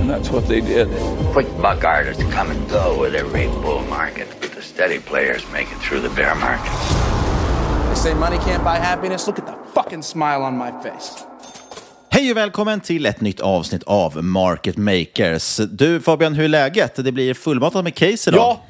And that's what they did. Quick buck artists come and go with every bull market, but the steady players make it through the bear market. They say money can't buy happiness. Look at the fucking smile on my face. Hej och välkommen till ett nytt avsnitt av Market Makers. Du Fabian, hur är läget? Det blir fullmatat med case idag. Ja,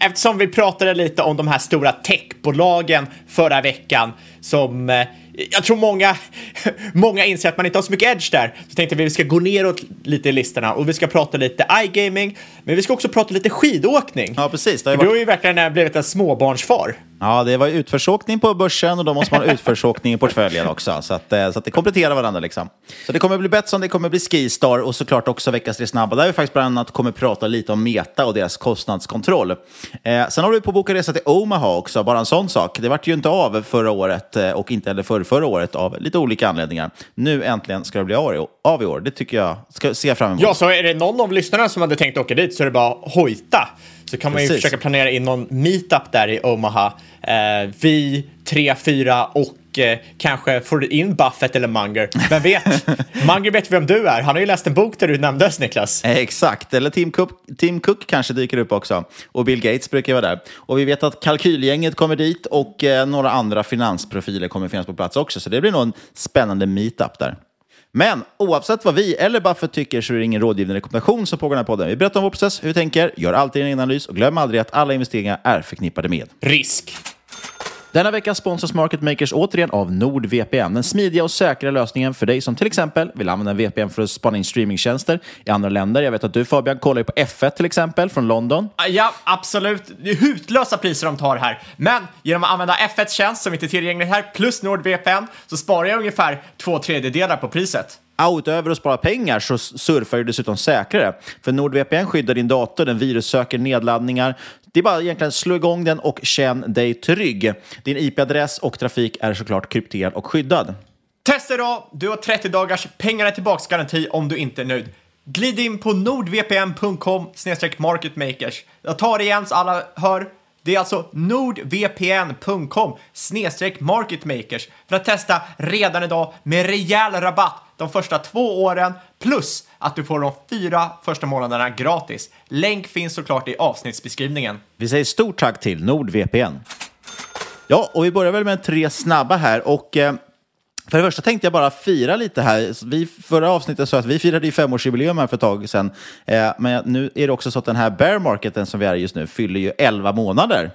eftersom vi pratade lite om de här stora techbolagen förra veckan som eh, jag tror många, många inser att man inte har så mycket edge där. Så tänkte vi att vi ska gå neråt lite i listorna och vi ska prata lite iGaming, men vi ska också prata lite skidåkning. Ja, precis. För varit... Du har ju verkligen blivit en småbarnsfar. Ja, det var utförsåkning på börsen och då måste man ha utförsåkning i portföljen också. Så att, så att det kompletterar varandra liksom. Så det kommer bli Betsson, det kommer bli Skistar och såklart också veckans tre snabba. Där vi faktiskt bland annat kommer prata lite om Meta och deras kostnadskontroll. Eh, sen har vi på boka resa till Omaha också, bara en sån sak. Det vart ju inte av förra året och inte heller för förra året av lite olika anledningar. Nu äntligen ska det bli av i år. Det tycker jag, ska se fram emot. Ja, så är det någon av lyssnarna som hade tänkt åka dit så är det bara hojta. Så kan man ju försöka planera in någon meetup där i Omaha. Eh, vi, tre, fyra och eh, kanske får in Buffett eller Munger. Vem vet? Munger vet vem du är. Han har ju läst en bok där du nämndes, Niklas. Eh, exakt, eller Tim Cook, Tim Cook kanske dyker upp också. Och Bill Gates brukar vara där. Och vi vet att kalkylgänget kommer dit och eh, några andra finansprofiler kommer finnas på plats också. Så det blir nog en spännande meetup där. Men oavsett vad vi eller Buffett tycker så är det ingen rådgivande rekommendation som pågår den här podden. Vi berättar om vår process, hur vi tänker, gör alltid en analys och glöm aldrig att alla investeringar är förknippade med risk. Denna vecka sponsras Market Makers återigen av NordVPN, den smidiga och säkra lösningen för dig som till exempel vill använda en VPN för att spana in streamingtjänster i andra länder. Jag vet att du Fabian kollar på F1 till exempel från London. Ja, absolut. Det är hutlösa priser de tar här. Men genom att använda F1s tjänst som inte är tillgänglig här plus NordVPN så sparar jag ungefär två tredjedelar på priset. Ja, utöver att spara pengar så surfar du dessutom säkrare. För NordVPN skyddar din dator, den virussöker nedladdningar. Det är bara egentligen slå igång den och känn dig trygg. Din IP-adress och trafik är såklart krypterad och skyddad. Testa idag! Du har 30 dagars pengarna tillbaks-garanti om du inte är nöjd. glid in på nordvpn.com marketmakers. Jag tar det igen så alla hör. Det är alltså nordvpn.com marketmakers för att testa redan idag med rejäl rabatt de första två åren plus att du får de fyra första månaderna gratis. Länk finns såklart i avsnittsbeskrivningen. Vi säger stort tack till NordVPN. Ja, och vi börjar väl med tre snabba här och eh, för det första tänkte jag bara fira lite här. Vi, förra avsnittet sa att vi firade ju femårsjubileum här för ett tag sedan. Eh, men nu är det också så att den här bear marketen som vi är i just nu fyller ju 11 månader.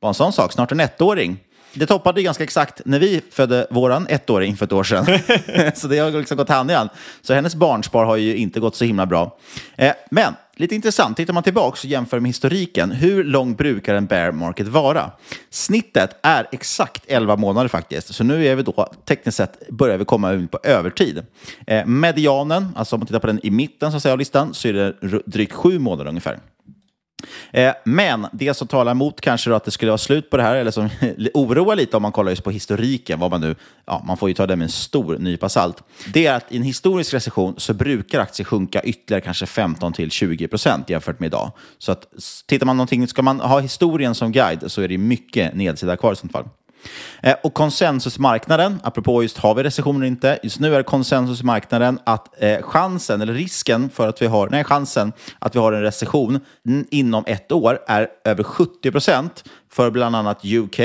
Bara en sån sak, snart en ettåring. Det toppade ganska exakt när vi födde våran ettåring för ett år sedan. så det har liksom gått hand i hand. Så hennes barnspar har ju inte gått så himla bra. Eh, men lite intressant, tittar man tillbaka och jämför med historiken, hur lång brukar en bear market vara? Snittet är exakt 11 månader faktiskt, så nu är vi då tekniskt sett börjar vi komma ut på övertid. Eh, medianen, alltså om man tittar på den i mitten så att säga, av listan, så är det drygt 7 månader ungefär. Eh, men det som talar emot kanske då att det skulle vara slut på det här, eller som oroar lite om man kollar just på historiken, vad man nu, ja, man får ju ta det med en stor nypa salt, det är att i en historisk recession så brukar aktier sjunka ytterligare kanske 15 till 20 procent jämfört med idag. Så att tittar man någonting, ska man ha historien som guide så är det mycket nedsida kvar i sånt fall. Eh, och konsensusmarknaden, apropå just har vi recession eller inte, just nu är konsensusmarknaden att eh, chansen, eller risken för att vi har, nej chansen att vi har en recession inom ett år är över 70 procent för bland annat UK,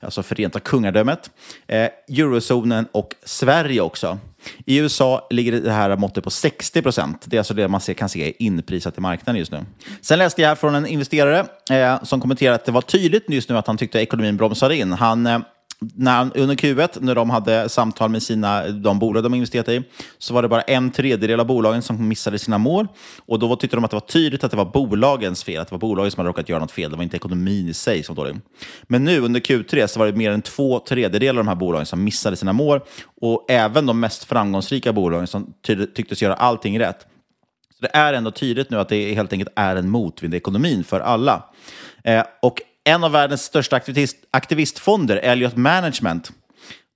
alltså Förenta kungadömet, eh, eurozonen och Sverige också. I USA ligger det här måttet på 60 procent. Det är alltså det man kan se inprisat i marknaden just nu. Sen läste jag här från en investerare eh, som kommenterade att det var tydligt just nu att han tyckte att ekonomin bromsade in. Han eh, när, under Q1, när de hade samtal med sina, de bolag de investerat i, så var det bara en tredjedel av bolagen som missade sina mål. Och då tyckte de att det var tydligt att det var bolagens fel, att det var bolagen som hade råkat göra något fel. Det var inte ekonomin i sig som var dålig. Men nu under Q3 så var det mer än två tredjedelar av de här bolagen som missade sina mål. Och även de mest framgångsrika bolagen som tycktes göra allting rätt. Så det är ändå tydligt nu att det helt enkelt är en motvind i ekonomin för alla. Eh, och en av världens största aktivist, aktivistfonder, Elliot Management,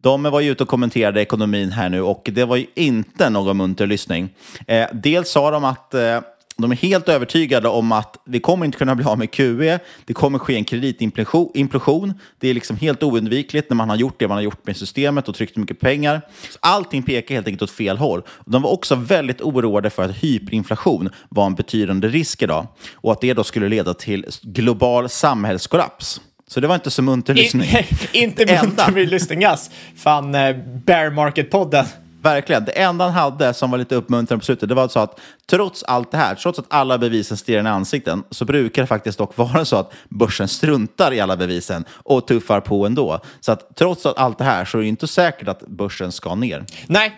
de var ju ute och kommenterade ekonomin här nu och det var ju inte någon munter lyssning. Eh, dels sa de att eh, de är helt övertygade om att vi kommer inte kunna bli av med QE. Det kommer ske en kreditimplosion. Det är liksom helt oundvikligt när man har gjort det man har gjort med systemet och tryckt mycket pengar. allting pekar helt enkelt åt fel håll. De var också väldigt oroade för att hyperinflation var en betydande risk idag och att det då skulle leda till global samhällskollaps. Så det var inte så munter lyssning. inte munter lyssning alls. Fan, eh, bear market-podden. Verkligen. Det enda han hade som var lite uppmuntrande på slutet, det var så att trots allt det här, trots att alla bevisen stirrar i ansikten, så brukar det faktiskt dock vara så att börsen struntar i alla bevisen och tuffar på ändå. Så att trots allt det här så är det inte säkert att börsen ska ner. Nej,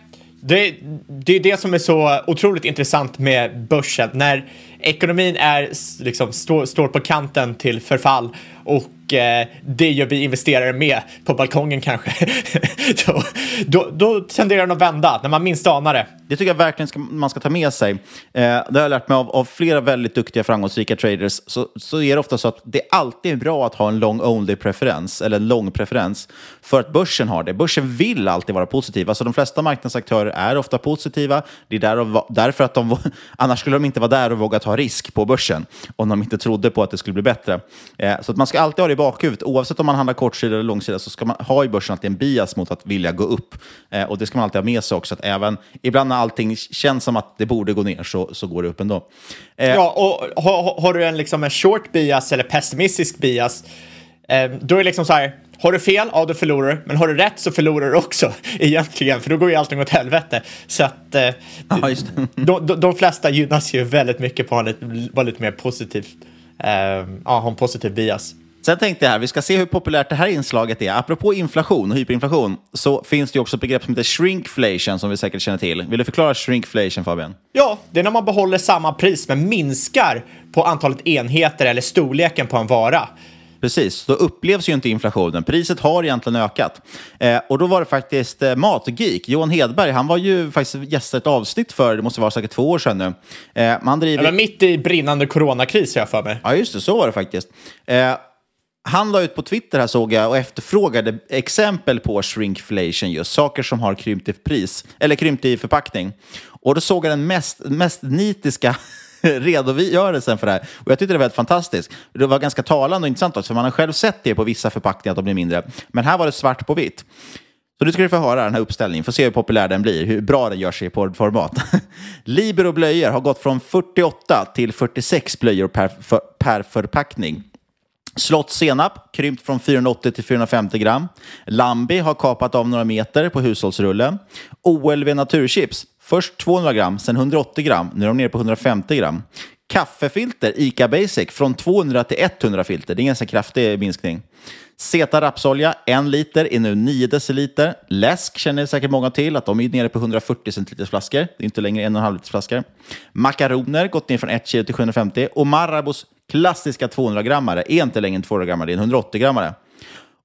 det, det är det som är så otroligt intressant med börsen. När ekonomin är, liksom, stå, står på kanten till förfall och Eh, det gör vi investerare med på balkongen kanske. då, då, då tenderar den att vända när man minst anar det. Det tycker jag verkligen ska, man ska ta med sig. Eh, det har jag lärt mig av, av flera väldigt duktiga framgångsrika traders. Så, så är det ofta så att det alltid är bra att ha en long only preferens, eller en lång preferens, för att börsen har det. Börsen vill alltid vara positiv. Alltså de flesta marknadsaktörer är ofta positiva. Det är där därför att de, annars skulle de inte vara där och våga ta risk på börsen om de inte trodde på att det skulle bli bättre. Eh, så att man ska alltid ha det i bakhuvudet. Oavsett om man handlar kortsida eller långsida så ska man ha i börsen alltid en bias mot att vilja gå upp. Eh, och det ska man alltid ha med sig också. Att även ibland när allting känns som att det borde gå ner så, så går det upp ändå. Eh, ja, och har, har du en, liksom en short bias eller pessimistisk bias, eh, då är det liksom så här, har du fel, ja då förlorar du. Men har du rätt så förlorar du också egentligen, för då går ju allting åt helvete. Så att eh, ja, de, de, de, flesta gynnas ju väldigt mycket på att vara lite mer positivt. Eh, ja, ha en positiv bias. Sen tänkte jag här, vi ska se hur populärt det här inslaget är. Apropå inflation och hyperinflation så finns det också ett begrepp som heter shrinkflation som vi säkert känner till. Vill du förklara shrinkflation Fabian? Ja, det är när man behåller samma pris men minskar på antalet enheter eller storleken på en vara. Precis, då upplevs ju inte inflationen. Priset har egentligen ökat. Eh, och då var det faktiskt eh, Matgeek, Johan Hedberg, han var ju faktiskt gäst ett avsnitt för, det måste vara säkert två år sedan nu. Eh, man driver... Var mitt i brinnande coronakris, jag för mig. Ja, just det, så var det faktiskt. Eh, han la ut på Twitter här såg jag och efterfrågade exempel på shrinkflation, just saker som har krympt i pris, eller krympt i förpackning. Och då såg jag den mest, mest nitiska redogörelsen för det här. Och jag tyckte det var helt fantastiskt. Det var ganska talande och intressant också, för man har själv sett det på vissa förpackningar att de blir mindre. Men här var det svart på vitt. Så nu ska du få höra den här uppställningen, få se hur populär den blir, hur bra den gör sig i poddformat. Libero blöjor har gått från 48 till 46 blöjor per, för, per förpackning. Slottssenap krympt från 480 till 450 gram. Lambi har kapat av några meter på hushållsrullen. OLV Naturchips, först 200 gram, sen 180 gram. Nu är de nere på 150 gram. Kaffefilter, ICA Basic, från 200 till 100 filter. Det är en ganska kraftig minskning. Zeta rapsolja, en liter, är nu 9 deciliter. Läsk känner säkert många till, att de är nere på 140 centiliters flaskor. Det är inte längre 1,5 liters flaskor. Makaroner, gått ner från 1 kilo till 750. Och Marabous klassiska 200-grammare är inte längre en 200-grammare, det är en 180-grammare.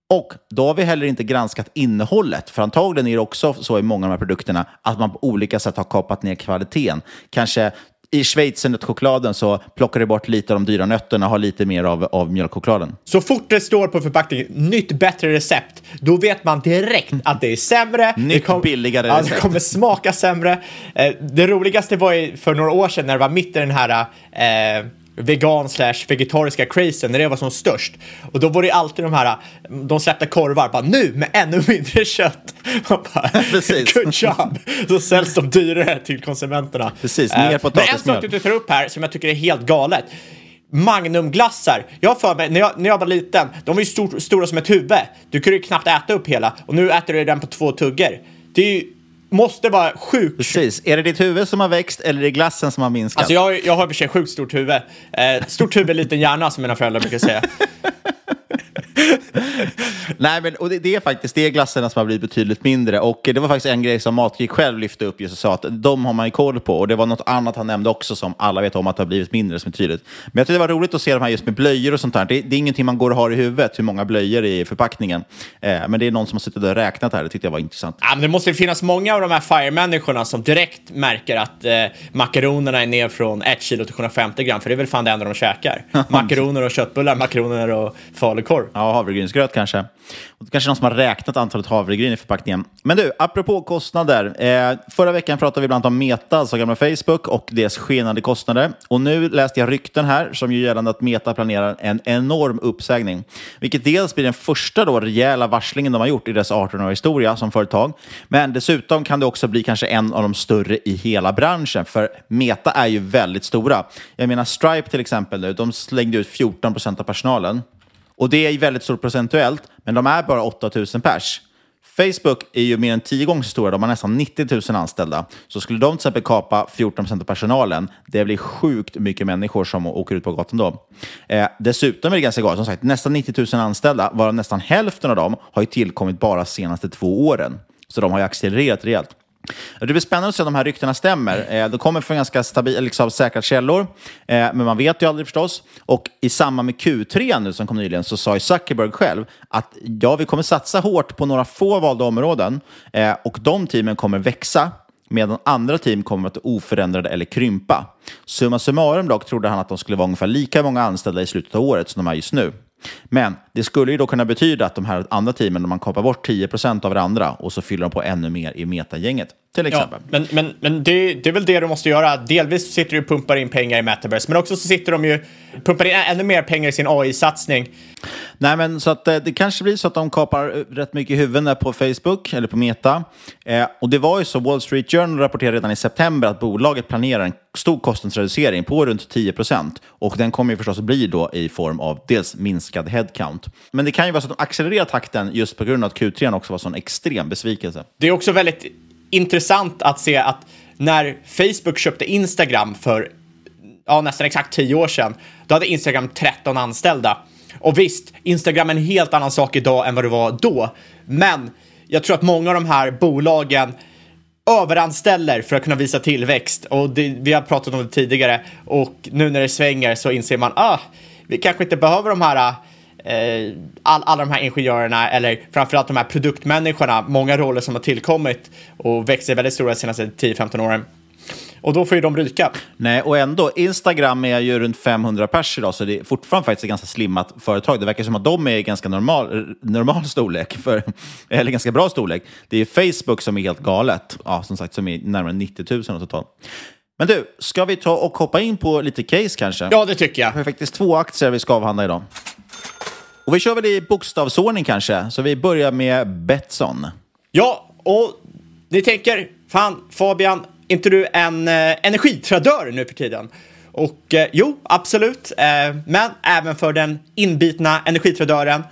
Och då har vi heller inte granskat innehållet, för antagligen är det också så i många av de här produkterna att man på olika sätt har kapat ner kvaliteten. Kanske i schweizernötchokladen så plockar du bort lite av de dyra nötterna och har lite mer av, av mjölkchokladen. Så fort det står på förpackningen nytt bättre recept, då vet man direkt att det är sämre. Nytt kom, billigare ja, recept. Det kommer smaka sämre. Eh, det roligaste var ju för några år sedan när det var mitt i den här eh, vegan slash vegetariska crazen när det var som störst. Och då var det alltid de här, de släppte korvar, bara nu med ännu mindre kött. Man bara, Precis. Good job! Så säljs de dyrare till konsumenterna. Precis, Eh, mer Men en sak du tar upp här som jag tycker är helt galet. Magnumglassar. Jag för mig, när jag, när jag var liten, de var ju stor, stora som ett huvud. Du kunde ju knappt äta upp hela och nu äter du den på två tuggor. Det är ju, måste vara sjukt. Precis. Är det ditt huvud som har växt eller är det glassen som har minskat? Alltså jag, jag har i och för sig sjukt stort huvud. Eh, stort huvud, liten hjärna som mina föräldrar brukar säga. Nej, men och det, det är faktiskt det är som har blivit betydligt mindre. Och det var faktiskt en grej som Matgeek själv lyfte upp just och sa att de har man ju koll på. Och det var något annat han nämnde också som alla vet om att det har blivit mindre som är tydligt. Men jag tyckte det var roligt att se de här just med blöjor och sånt där. Det, det är ingenting man går och har i huvudet, hur många blöjor i förpackningen. Eh, men det är någon som har suttit och räknat här. Det tyckte jag var intressant. Ja, men det måste ju finnas många av de här FIRE-människorna som direkt märker att eh, makaronerna är ner från 1 kilo till 750 gram, för det är väl fan det enda de käkar. Makaroner och köttbullar, makaroner och falukorv. Ja, havregrynsgröt kanske. Och det kanske är någon som har räknat antalet havregryn i förpackningen. Men du, apropå kostnader. Eh, förra veckan pratade vi bland annat om Meta, alltså gamla Facebook, och deras skenande kostnader. Och nu läste jag rykten här som gör gällande att Meta planerar en enorm uppsägning. Vilket dels blir den första då rejäla varslingen de har gjort i deras 18-åriga historia som företag. Men dessutom kan det också bli kanske en av de större i hela branschen. För Meta är ju väldigt stora. Jag menar Stripe till exempel nu, de slängde ut 14 procent av personalen. Och det är ju väldigt stort procentuellt, men de är bara 8000 pers. Facebook är ju mer än tio gånger så stora, de har nästan 90 000 anställda. Så skulle de till exempel kapa 14 procent av personalen, det blir sjukt mycket människor som åker ut på gatan då. Eh, dessutom är det ganska galet, som sagt, nästan 90 000 anställda, varav nästan hälften av dem har ju tillkommit bara de senaste två åren. Så de har ju accelererat rejält. Det blir spännande att se om de här ryktena stämmer. Eh, de kommer från ganska stabila, liksom, säkra källor, eh, men man vet ju aldrig förstås. Och i samband med Q3 nu som kom nyligen så sa ju Zuckerberg själv att ja, vi kommer satsa hårt på några få valda områden eh, och de teamen kommer växa medan andra team kommer att vara oförändrade eller krympa. Summa summarum dock trodde han att de skulle vara ungefär lika många anställda i slutet av året som de är just nu. Men det skulle ju då kunna betyda att de här andra teamen, om man kapar bort 10 procent av varandra och så fyller de på ännu mer i metagänget, till exempel. Ja, men men, men det, det är väl det du måste göra. Delvis sitter du och pumpar in pengar i Metaverse, men också så sitter de ju pumpar in ännu mer pengar i sin AI-satsning. Nej, men så att eh, det kanske blir så att de kapar eh, rätt mycket huvuden där på Facebook eller på Meta. Eh, och det var ju så, Wall Street Journal rapporterade redan i september att bolaget planerar en stor kostnadsreducering på runt 10 procent. Och den kommer ju förstås att bli då i form av dels minskad headcount. Men det kan ju vara så att de accelererar takten just på grund av att Q3 också var sån extrem besvikelse. Det är också väldigt intressant att se att när Facebook köpte Instagram för ja, nästan exakt tio år sedan, då hade Instagram 13 anställda. Och visst, Instagram är en helt annan sak idag än vad det var då. Men jag tror att många av de här bolagen överanställer för att kunna visa tillväxt. Och det, vi har pratat om det tidigare. Och nu när det svänger så inser man, ah, vi kanske inte behöver de här all, alla de här ingenjörerna eller framförallt de här produktmänniskorna, många roller som har tillkommit och växt sig väldigt stora de senaste 10-15 åren. Och då får ju de ryka. Nej, och ändå, Instagram är ju runt 500 pers idag, så det är fortfarande faktiskt ett ganska slimmat företag. Det verkar som att de är ganska normal, normal storlek, för, eller ganska bra storlek. Det är Facebook som är helt galet, ja, som sagt, som är närmare 90 000 totalt. Men du, ska vi ta och hoppa in på lite case kanske? Ja, det tycker jag. Vi har faktiskt två aktier vi ska avhandla idag. Och vi kör väl i bokstavsordning kanske, så vi börjar med Betsson. Ja, och ni tänker, fan Fabian, inte du en eh, energitradör nu för tiden? Och eh, jo, absolut. Eh, men även för den inbitna energitradören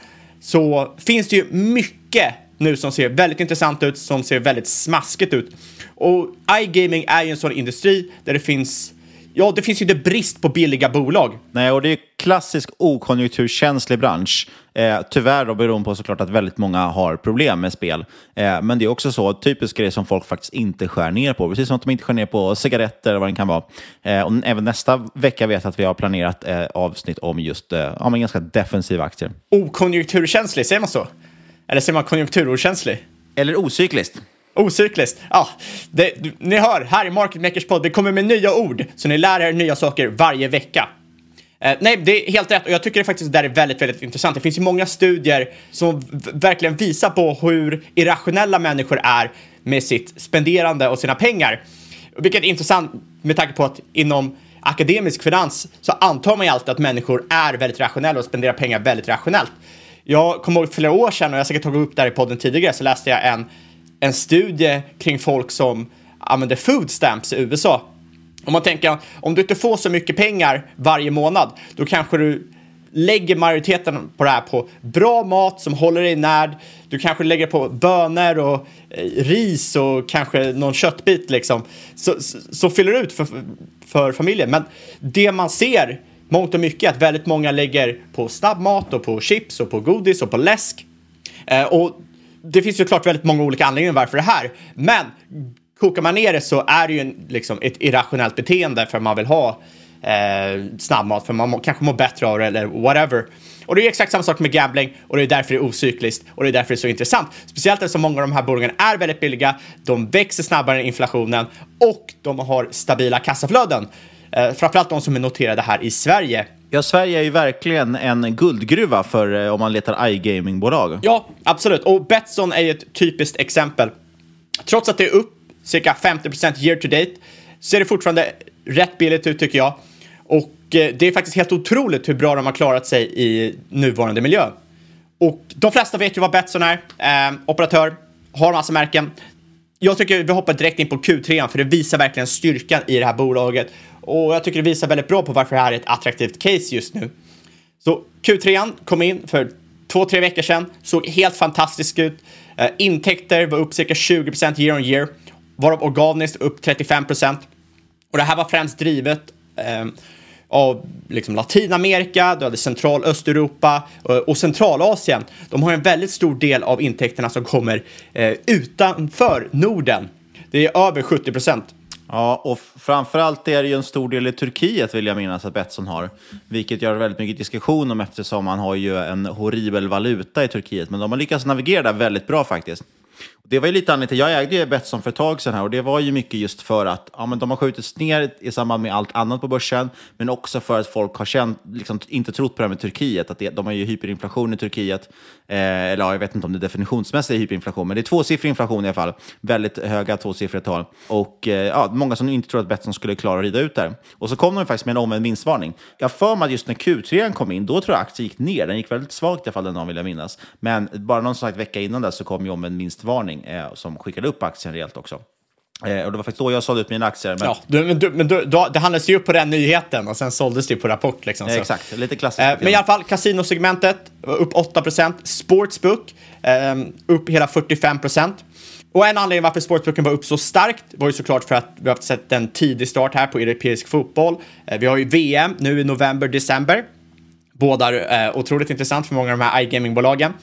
så finns det ju mycket nu som ser väldigt intressant ut, som ser väldigt smaskigt ut. Och iGaming är ju en sån industri där det finns Ja, det finns ju inte brist på billiga bolag. Nej, och det är klassisk okonjunkturkänslig bransch. Eh, tyvärr då beroende på såklart att väldigt många har problem med spel. Eh, men det är också så, typisk grej som folk faktiskt inte skär ner på. Precis som att de inte skär ner på cigaretter eller vad det kan vara. Eh, och även nästa vecka vet jag att vi har planerat eh, avsnitt om just eh, ja, men ganska defensiva aktier. Okonjunkturkänslig, säger man så? Eller säger man konjunkturokänslig? Eller ocykliskt. Ocykliskt. Ja, det, ni hör, här i Market Makers podd, vi kommer med nya ord, så ni lär er nya saker varje vecka. Eh, nej, det är helt rätt och jag tycker det faktiskt det där är väldigt, väldigt intressant. Det finns ju många studier som verkligen visar på hur irrationella människor är med sitt spenderande och sina pengar. Vilket är intressant med tanke på att inom akademisk finans så antar man ju alltid att människor är väldigt rationella och spenderar pengar väldigt rationellt. Jag kommer ihåg flera år sedan, och jag har säkert tagit upp det här i podden tidigare, så läste jag en, en studie kring folk som använder food stamps i USA. Om man tänker, om du inte får så mycket pengar varje månad, då kanske du lägger majoriteten på det här på bra mat som håller dig närd. Du kanske lägger på bönor och eh, ris och kanske någon köttbit liksom. Så, så, så fyller det ut för, för familjen. Men det man ser mångt och mycket är att väldigt många lägger på snabbmat och på chips och på godis och på läsk. Eh, och det finns ju klart väldigt många olika anledningar varför det här. Men kokar man ner det så är det ju en, liksom ett irrationellt beteende för man vill ha eh, snabbmat för man må, kanske mår bättre av det eller whatever. Och det är exakt samma sak med gambling och det är därför det är ocykliskt och det är därför det är så intressant. Speciellt eftersom många av de här bolagen är väldigt billiga, de växer snabbare än inflationen och de har stabila kassaflöden. Eh, framförallt de som är noterade här i Sverige. Ja, Sverige är ju verkligen en guldgruva för eh, om man letar iGaming-bolag. Ja, absolut. Och Betsson är ett typiskt exempel. Trots att det är upp cirka 50% year to date ser det fortfarande rätt billigt ut tycker jag. Och eh, det är faktiskt helt otroligt hur bra de har klarat sig i nuvarande miljö. Och de flesta vet ju vad Betsson är. Eh, operatör, har massa märken. Jag tycker vi hoppar direkt in på Q3 för det visar verkligen styrkan i det här bolaget. Och jag tycker det visar väldigt bra på varför det här är ett attraktivt case just nu. Så Q3 kom in för två, tre veckor sedan, såg helt fantastiskt ut. Eh, intäkter var upp cirka 20% year on year, varav organiskt upp 35%. Och det här var främst drivet eh, av liksom Latinamerika, du hade central Östeuropa och, och Centralasien. De har en väldigt stor del av intäkterna som kommer eh, utanför Norden. Det är över 70 procent. Ja, och framförallt är det ju en stor del i Turkiet vill jag minnas att Betsson har. Vilket gör väldigt mycket diskussion om eftersom man har ju en horribel valuta i Turkiet. Men de har lyckats navigera där väldigt bra faktiskt. Det var ju lite anledning till, jag ägde ju Betsson för ett tag sedan här och det var ju mycket just för att ja, men de har skjutits ner i samband med allt annat på börsen, men också för att folk har känt, liksom, inte trott på det här med Turkiet, att det, de har ju hyperinflation i Turkiet, eh, eller ja, jag vet inte om det definitionsmässigt är hyperinflation, men det är tvåsiffrig inflation i alla fall, väldigt höga tvåsiffriga tal. Och eh, ja, många som inte tror att Betsson skulle klara att rida ut där. Och så kom de faktiskt med en omvänd vinstvarning. Jag för mig att just när Q3 kom in, då tror jag aktien gick ner, den gick väldigt svagt i alla fall den dagen vill jag minnas. Men bara någon sagt vecka innan där så kom ju omvänd vinstvarning eh, som skickade upp aktien rejält också. Eh, och det var faktiskt då jag sålde ut mina aktier. Men... Ja, du, men, du, men du, det handlades ju upp på den nyheten och sen såldes det på rapport. Liksom, eh, exakt, lite klassiskt. Eh, men i alla fall, kasinosegmentet upp 8 Sportsbook eh, upp hela 45% Och en anledning varför sportsbooken var upp så starkt var ju såklart för att vi har sett en tidig start här på europeisk fotboll. Eh, vi har ju VM nu i november, december. Båda eh, otroligt intressant för många av de här iGaming-bolagen.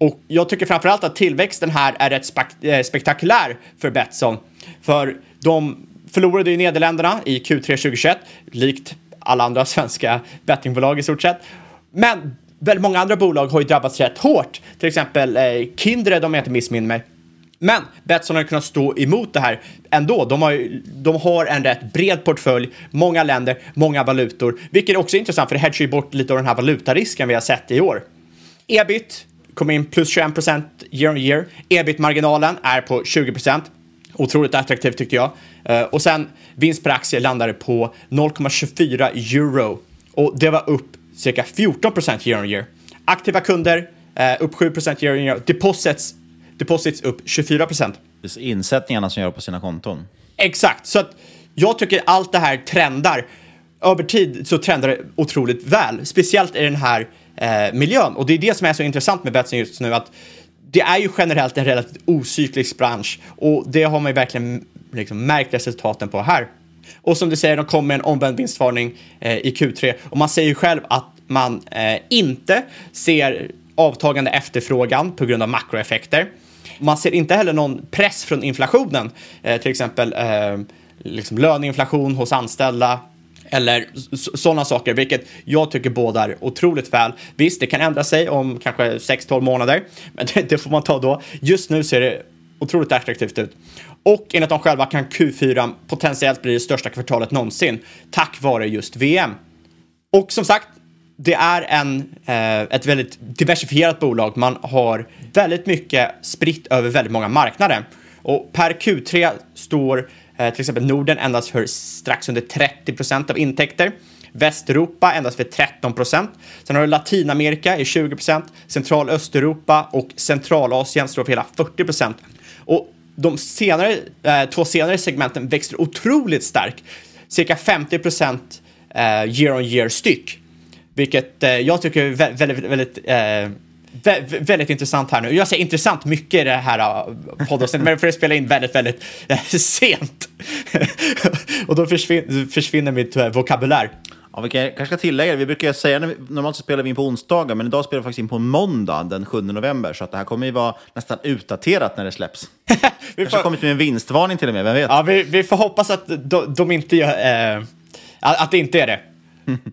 Och jag tycker framförallt att tillväxten här är rätt spek eh, spektakulär för Betsson. För de förlorade ju Nederländerna i Q3 2021, likt alla andra svenska bettingbolag i stort sett. Men väldigt många andra bolag har ju drabbats rätt hårt. Till exempel eh, Kindred, om jag inte missminner mig, Men Betsson har kunnat stå emot det här ändå. De har, ju, de har en rätt bred portfölj, många länder, många valutor, vilket också är intressant för det hedgar ju bort lite av den här valutarisken vi har sett i år. Ebit kom in plus 21 procent year on year. Ebit-marginalen är på 20 procent. Otroligt attraktivt tyckte jag. Eh, och sen vinst per aktie landade på 0,24 euro och det var upp cirka 14 procent year on year. Aktiva kunder eh, upp 7 procent year on year. Deposits, deposits upp 24 procent. Insättningarna som gör på sina konton. Exakt, så att jag tycker allt det här trendar. Över tid så trendar det otroligt väl, speciellt i den här eh, miljön. Och det är det som är så intressant med Betsson just nu, att det är ju generellt en relativt ocyklisk bransch och det har man ju verkligen liksom märkt resultaten på här. Och som du säger, de kommer med en omvänd vinstvarning eh, i Q3 och man säger ju själv att man eh, inte ser avtagande efterfrågan på grund av makroeffekter. Man ser inte heller någon press från inflationen, eh, till exempel eh, liksom löneinflation hos anställda eller sådana saker, vilket jag tycker bådar otroligt väl. Visst, det kan ändra sig om kanske 6-12 månader, men det, det, får man ta då. Just nu ser det otroligt attraktivt ut. Och enligt dem själva kan Q4 potentiellt bli det största kvartalet någonsin tack vare just VM. Och som sagt, det är en, eh, ett väldigt diversifierat bolag. Man har väldigt mycket spritt över väldigt många marknader. Och per Q3 står Eh, till exempel Norden endast för strax under 30 procent av intäkter. Västeuropa endast för 13 procent. Sen har du Latinamerika i 20 procent. Central Östeuropa och Centralasien står för hela 40 procent. Och de senare, eh, två senare segmenten växer otroligt starkt. Cirka 50 procent eh, year on year styck. Vilket eh, jag tycker är väldigt, väldigt, väldigt eh, Vä väldigt intressant här nu. Jag säger intressant mycket i det här eh, poddavsnittet, men för att spela in väldigt, väldigt äh, sent. och då försvin försvinner mitt äh, vokabulär. Ja, vi kanske ska tillägga vi brukar säga, när vi, normalt så spelar vi in på onsdagar, men idag spelar vi faktiskt in på måndag den 7 november, så att det här kommer ju vara nästan utdaterat när det släpps. vi kanske har kommit med en vinstvarning till och med, vem vet? Ja, vi, vi får hoppas att de, de inte gör, äh, att det inte är det.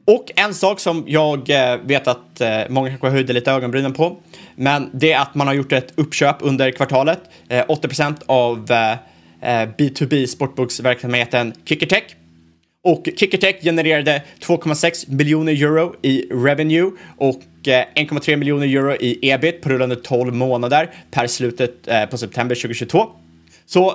Och en sak som jag eh, vet att eh, många kanske höjde lite ögonbrynen på, men det är att man har gjort ett uppköp under kvartalet. Eh, 80% av B2B sportboksverksamheten Kickertech. Och Kickertech genererade 2,6 miljoner euro i revenue och 1,3 miljoner euro i ebit på rullande 12 månader per slutet på september 2022. Så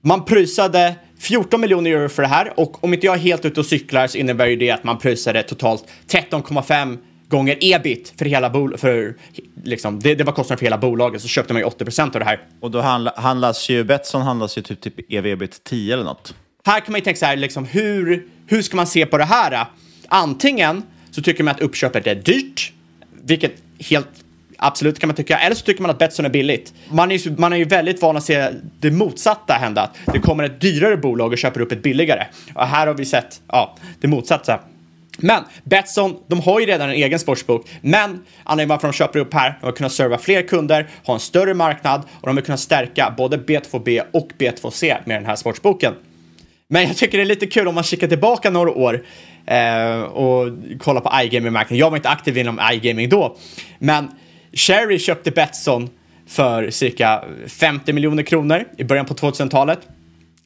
man prysade 14 miljoner euro för det här och om inte jag är helt ute och cyklar så innebär ju det att man pröjsade totalt 13,5 gånger ebit för hela bolaget. För, liksom, det, det var kostnaden för hela bolaget, så köpte man ju 80 procent av det här. Och då handla, handlas ju, Betsson handlas ju typ, typ ev-ebit 10 eller något. Här kan man ju tänka så här, liksom, hur, hur ska man se på det här? Antingen så tycker man att uppköpet är dyrt, vilket helt Absolut kan man tycka. Eller så tycker man att Betsson är billigt. Man är, ju, man är ju väldigt van att se det motsatta hända. Att det kommer ett dyrare bolag och köper upp ett billigare. Och här har vi sett ja, det motsatta. Men Betsson, de har ju redan en egen sportsbok, men anledningen varför de köper upp här, de har kunnat serva fler kunder, ha en större marknad och de har kunnat stärka både B2B och B2C med den här sportsboken. Men jag tycker det är lite kul om man kikar tillbaka några år eh, och kollar på iGaming-marknaden. Jag var inte aktiv inom iGaming då, men Sherry köpte Betsson för cirka 50 miljoner kronor i början på 2000-talet.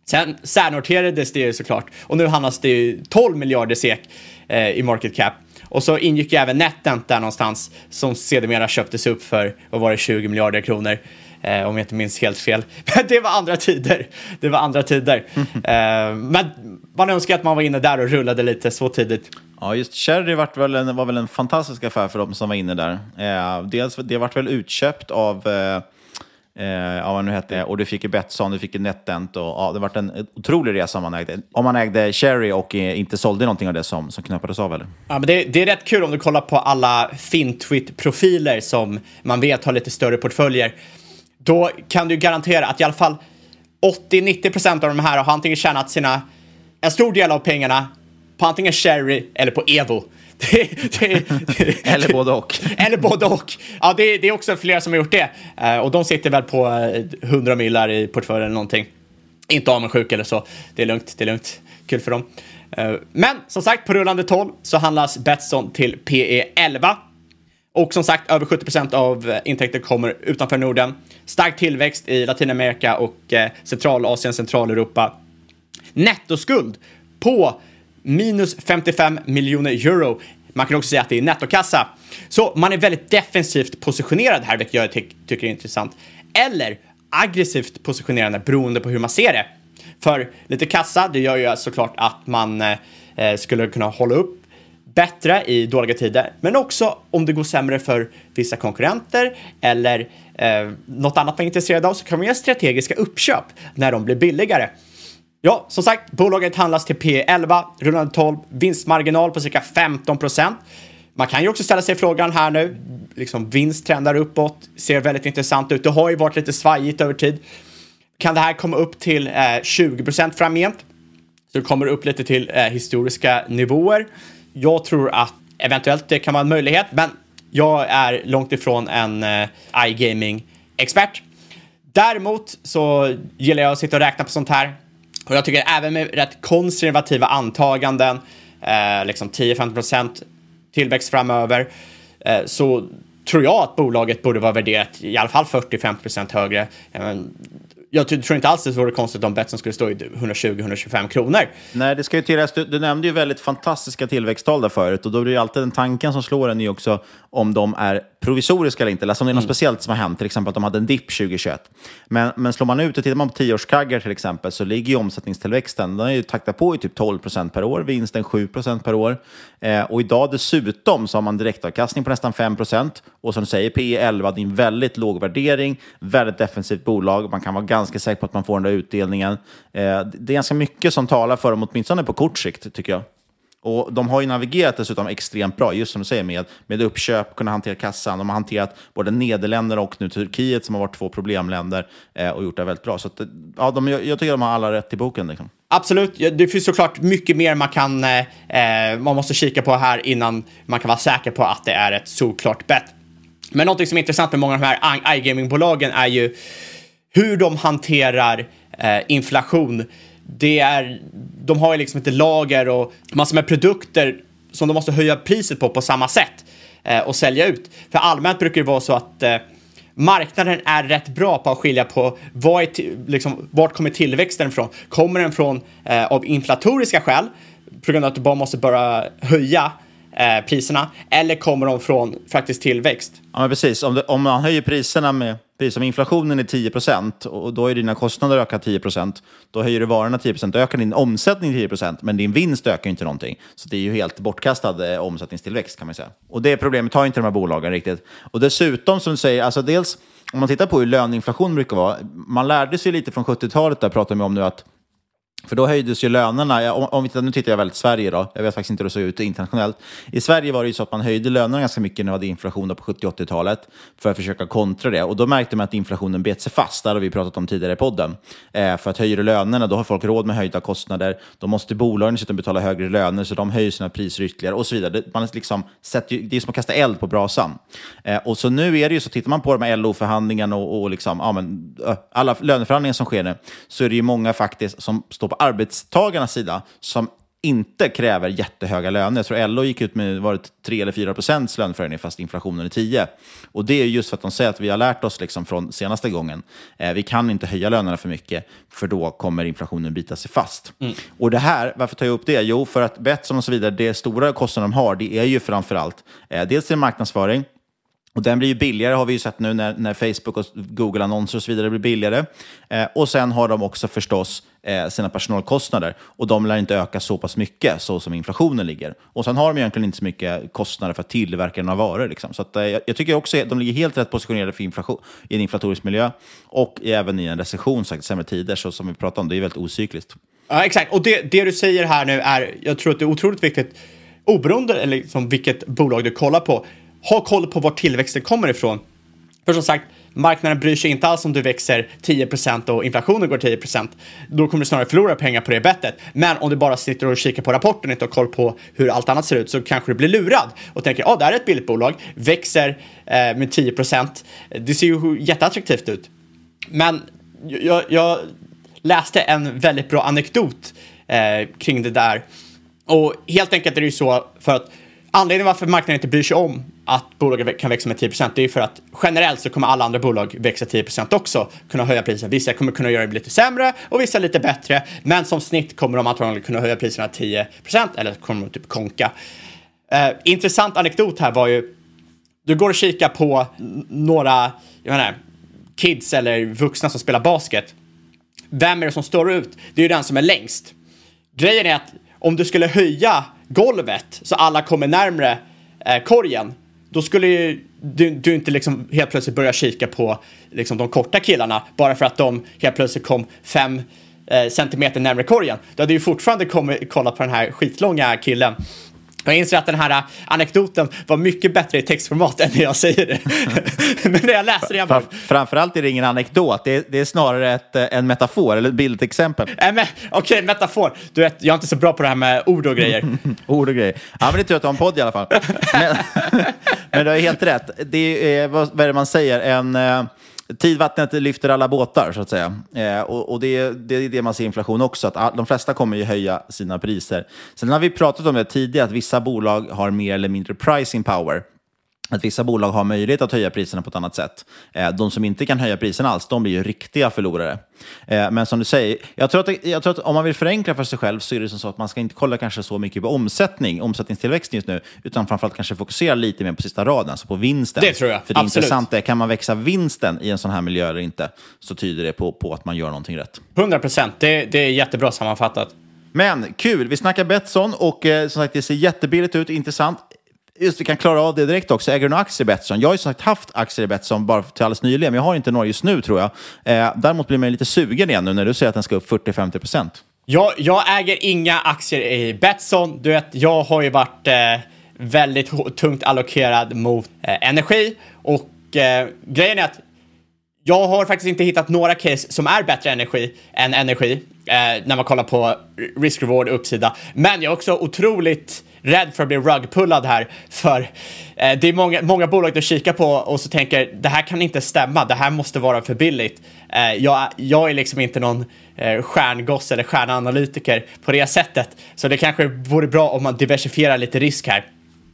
Sen särnoterades det ju såklart och nu handlas det ju 12 miljarder SEK eh, i market cap. Och så ingick ju även NetEnt där någonstans som sedermera köptes upp för, vad var det, 20 miljarder kronor. Eh, om jag inte minns helt fel. Men det var andra tider. Det var andra tider. eh, men man önskar att man var inne där och rullade lite så tidigt. Ja, just Cherry var väl en, var väl en fantastisk affär för de som var inne där. Eh, dels, det vart väl utköpt av eh, Eh, ja, vad nu hette Och du fick ju Betsson, du fick ju NetEnt och ja, det var en otrolig resa om man ägde, om man ägde Cherry och eh, inte sålde någonting av det som, som knappades av eller? Ja, men det, det är rätt kul om du kollar på alla Fintwit-profiler som man vet har lite större portföljer. Då kan du garantera att i alla fall 80-90% av de här har antingen tjänat sina, en stor del av pengarna på antingen Cherry eller på Evo. Det, det, det, eller både och. Eller både och. Ja, det, är också flera som har gjort det. Uh, och de sitter väl på 100 eh, millar i portföljen eller någonting. Inte avundsjuk eller så. Det är lugnt, det är lugnt. Kul för dem. Uh, men som sagt, på rullande 12 så handlas Betsson till PE 11. Och som sagt, över 70 procent av eh, intäkter kommer utanför Norden. Stark tillväxt i Latinamerika och eh, Centralasien, Centraleuropa. Nettoskuld på minus 55 miljoner euro. Man kan också säga att det är nettokassa. Så man är väldigt defensivt positionerad här, vilket jag ty tycker är intressant. Eller aggressivt positionerande beroende på hur man ser det. För lite kassa, det gör ju såklart att man eh, eh skulle kunna hålla upp bättre i dåliga tider, men också om det går sämre för vissa konkurrenter eller eh, något annat man är intresserad av så kan man göra strategiska uppköp när de blir billigare. Ja, som sagt, bolaget handlas till P11, rullande 12, vinstmarginal på cirka 15 procent. Man kan ju också ställa sig frågan här nu, liksom vinst trendar uppåt, ser väldigt intressant ut. Det har ju varit lite svajigt över tid. Kan det här komma upp till eh, 20 procent framgent? Så det kommer upp lite till eh, historiska nivåer. Jag tror att eventuellt det kan vara en möjlighet, men jag är långt ifrån en eh, iGaming-expert. Däremot så gillar jag att sitta och räkna på sånt här. Och jag tycker även med rätt konservativa antaganden, eh, liksom 10-15% tillväxt framöver, eh, så tror jag att bolaget borde vara värderat i alla fall 40-50% högre. Jag tror inte alls det vore konstigt om Betsson skulle stå i 120-125 kronor. Nej, det ska ju tilläggas, du, du nämnde ju väldigt fantastiska tillväxttal där förut och då blir ju alltid den tanken som slår en ju också om de är provisoriska eller inte, eller alltså om det är något mm. speciellt som har hänt, till exempel att de hade en dipp 2021. Men, men slår man ut och tittar man på tioårskaggar till exempel så ligger ju omsättningstillväxten, den är ju taktat på i typ 12 procent per år, vinsten 7 procent per år. Eh, och idag dessutom så har man direktavkastning på nästan 5 procent och som du säger, P 11, det är en väldigt låg värdering, väldigt defensivt bolag, man kan vara ganska säker på att man får den där utdelningen. Eh, det är ganska mycket som talar för dem, åtminstone på kort sikt, tycker jag. Och de har ju navigerat dessutom extremt bra, just som du säger, med, med uppköp, kunna hantera kassan. De har hanterat både Nederländerna och nu Turkiet som har varit två problemländer eh, och gjort det väldigt bra. Så att, eh, ja, de, jag, tycker de har alla rätt i boken. Liksom. Absolut, det finns såklart mycket mer man kan, eh, eh man måste kika på här innan man kan vara säker på att det är ett solklart bett. Men något som är intressant med många av de här iGaming-bolagen är ju hur de hanterar eh, inflation det är, de har ju liksom inte lager och massor med produkter som de måste höja priset på på samma sätt eh, och sälja ut. För allmänt brukar det vara så att eh, marknaden är rätt bra på att skilja på vad är liksom, vart kommer tillväxten ifrån? Kommer den från eh, av inflatoriska skäl på grund av att du bara måste börja höja eh, priserna eller kommer de från faktiskt tillväxt? Ja, men precis. Om, det, om man höjer priserna med Precis som inflationen är 10 procent och då är dina kostnader ökat 10 procent Då höjer du varorna 10 då ökar din omsättning 10 procent men din vinst ökar inte någonting. Så det är ju helt bortkastad eh, omsättningstillväxt kan man säga. Och det problemet har inte de här bolagen riktigt. Och dessutom som du säger, alltså dels om man tittar på hur löneinflation brukar vara, man lärde sig lite från 70-talet, där pratar vi om nu att för då höjdes ju lönerna, om, om nu tittar jag väldigt Sverige då, jag vet faktiskt inte hur det såg ut internationellt. I Sverige var det ju så att man höjde lönerna ganska mycket när vi hade inflation på 70-80-talet för att försöka kontra det. Och då märkte man att inflationen bet sig fast, det har vi pratat om tidigare i podden. Eh, för att höjer du lönerna, då har folk råd med höjda kostnader. Då måste bolagen dessutom betala högre löner, så de höjer sina priser ytterligare och så vidare. Det, man liksom sätter ju, det är som att kasta eld på brasan. Eh, och så nu är det ju så, tittar man på de här LO-förhandlingarna och, och liksom, ja, men, alla löneförhandlingar som sker nu, så är det ju många faktiskt som står på arbetstagarnas sida som inte kräver jättehöga löner. Jag tror LO gick ut med var det 3 eller 4 procents löneförhöjning fast inflationen är 10. Och det är just för att de säger att vi har lärt oss liksom från senaste gången. Eh, vi kan inte höja lönerna för mycket för då kommer inflationen bita sig fast. Mm. Och det här, varför tar jag upp det? Jo, för att Betsson och så vidare, det stora kostnader de har, det är ju framför allt eh, dels till marknadsföring, och den blir ju billigare har vi ju sett nu när, när Facebook och Google-annonser och så vidare blir billigare. Eh, och sen har de också förstås eh, sina personalkostnader och de lär inte öka så pass mycket så som inflationen ligger. Och sen har de egentligen inte så mycket kostnader för att tillverka några varor. Liksom. Så att, eh, jag tycker också att de ligger helt rätt positionerade för inflation, i en inflatorisk miljö och även i en recession, sagt, sämre tider, så som vi pratade om. Det är väldigt ocykliskt. Ja, exakt. Och det, det du säger här nu är, jag tror att det är otroligt viktigt, oberoende eller liksom vilket bolag du kollar på, ha koll på var tillväxten kommer ifrån. För som sagt, marknaden bryr sig inte alls om du växer 10% och inflationen går 10% Då kommer du snarare förlora pengar på det bettet. Men om du bara sitter och kikar på rapporten och inte har koll på hur allt annat ser ut så kanske du blir lurad och tänker ja, ah, det här är ett billigt bolag, växer eh, med 10% Det ser ju jätteattraktivt ut. Men jag, jag läste en väldigt bra anekdot eh, kring det där. Och helt enkelt är det ju så för att anledningen varför marknaden inte bryr sig om att bolaget kan växa med 10 det är för att generellt så kommer alla andra bolag växa 10% också kunna höja priserna. Vissa kommer kunna göra det lite sämre och vissa lite bättre. Men som snitt kommer de antagligen kunna höja priserna 10% eller kommer de typ konka. Eh, intressant anekdot här var ju, du går och kikar på några, jag menar, kids eller vuxna som spelar basket. Vem är det som står ut? Det är ju den som är längst. Grejen är att om du skulle höja golvet så alla kommer närmre eh, korgen, då skulle ju du, du inte liksom helt plötsligt börja kika på liksom de korta killarna bara för att de helt plötsligt kom fem eh, centimeter närmre korgen. Du hade ju fortfarande kommit, kollat på den här skitlånga killen jag inser att den här anekdoten var mycket bättre i textformat än när jag säger det. Men när jag läser det... Jag bara... Framförallt är det ingen anekdot, det är, det är snarare ett, eh, en metafor eller ett bildexempel. Äh, Okej, okay, metafor. Du vet, jag är inte så bra på det här med ord och grejer. ord och grejer. Ja, men det är tur att du har en podd i alla fall. men, men du har helt rätt. Det är, vad, vad är det man säger? En... Tidvattnet lyfter alla båtar, så att säga. Eh, och, och det, det, är det man ser i inflation också, att de flesta kommer ju höja sina priser. Sen har vi pratat om det tidigare, att vissa bolag har mer eller mindre pricing power att vissa bolag har möjlighet att höja priserna på ett annat sätt. Eh, de som inte kan höja priserna alls, de blir ju riktiga förlorare. Eh, men som du säger, jag tror, att, jag tror att om man vill förenkla för sig själv så är det som så att man ska inte kolla kanske så mycket på omsättning, omsättningstillväxt just nu, utan framförallt kanske fokusera lite mer på sista raden, alltså på vinsten. Det tror jag, För det absolut. intressanta är, kan man växa vinsten i en sån här miljö eller inte, så tyder det på, på att man gör någonting rätt. 100 procent, det, det är jättebra sammanfattat. Men kul, vi snackar Betsson och eh, som sagt det ser jättebilligt ut, intressant. Just vi kan klara av det direkt också. Äger du några aktier i Betsson? Jag har ju sagt haft aktier i Betsson bara till alldeles nyligen, men jag har inte några just nu tror jag. Eh, däremot blir man lite sugen igen nu när du säger att den ska upp 40-50 procent. Jag, jag äger inga aktier i Betsson. Du vet, jag har ju varit eh, väldigt tungt allokerad mot eh, energi och eh, grejen är att jag har faktiskt inte hittat några case som är bättre energi än energi eh, när man kollar på risk-reward uppsida. Men jag är också otroligt rädd för att bli rugpullad här. För eh, det är många, många bolag du kikar på och så tänker det här kan inte stämma, det här måste vara för billigt. Eh, jag, jag är liksom inte någon eh, stjärngoss eller stjärnanalytiker på det sättet. Så det kanske vore bra om man diversifierar lite risk här.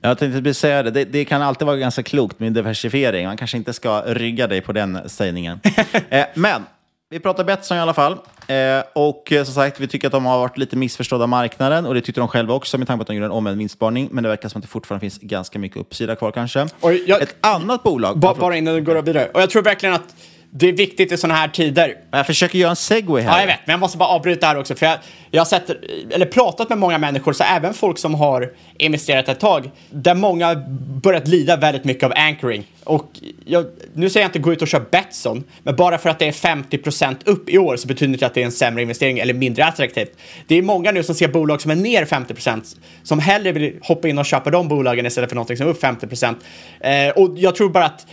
Jag tänkte precis säga det. det. det. kan alltid vara ganska klokt med diversifiering. Man kanske inte ska rygga dig på den sägningen. eh, men vi pratar Betsson i alla fall. Eh, och eh, som sagt, vi tycker att de har varit lite missförstådda marknaden och det tyckte de själva också med tanke på att de gjorde en omvänd vinstsparning. Men det verkar som att det fortfarande finns ganska mycket uppsida kvar kanske. Jag, Ett annat bolag... Ba, bara innan du går vidare. Och jag tror verkligen att det är viktigt i sådana här tider. Jag försöker göra en segway här. Ja, jag vet, men jag måste bara avbryta här också. För jag, jag har sett, eller pratat med många människor, så även folk som har investerat ett tag, där många börjat lida väldigt mycket av anchoring. Och jag, nu säger jag inte gå ut och köpa Betsson, men bara för att det är 50% upp i år så betyder det inte att det är en sämre investering eller mindre attraktivt. Det är många nu som ser bolag som är ner 50% som hellre vill hoppa in och köpa de bolagen istället för någonting som är upp 50%. Eh, och jag tror bara att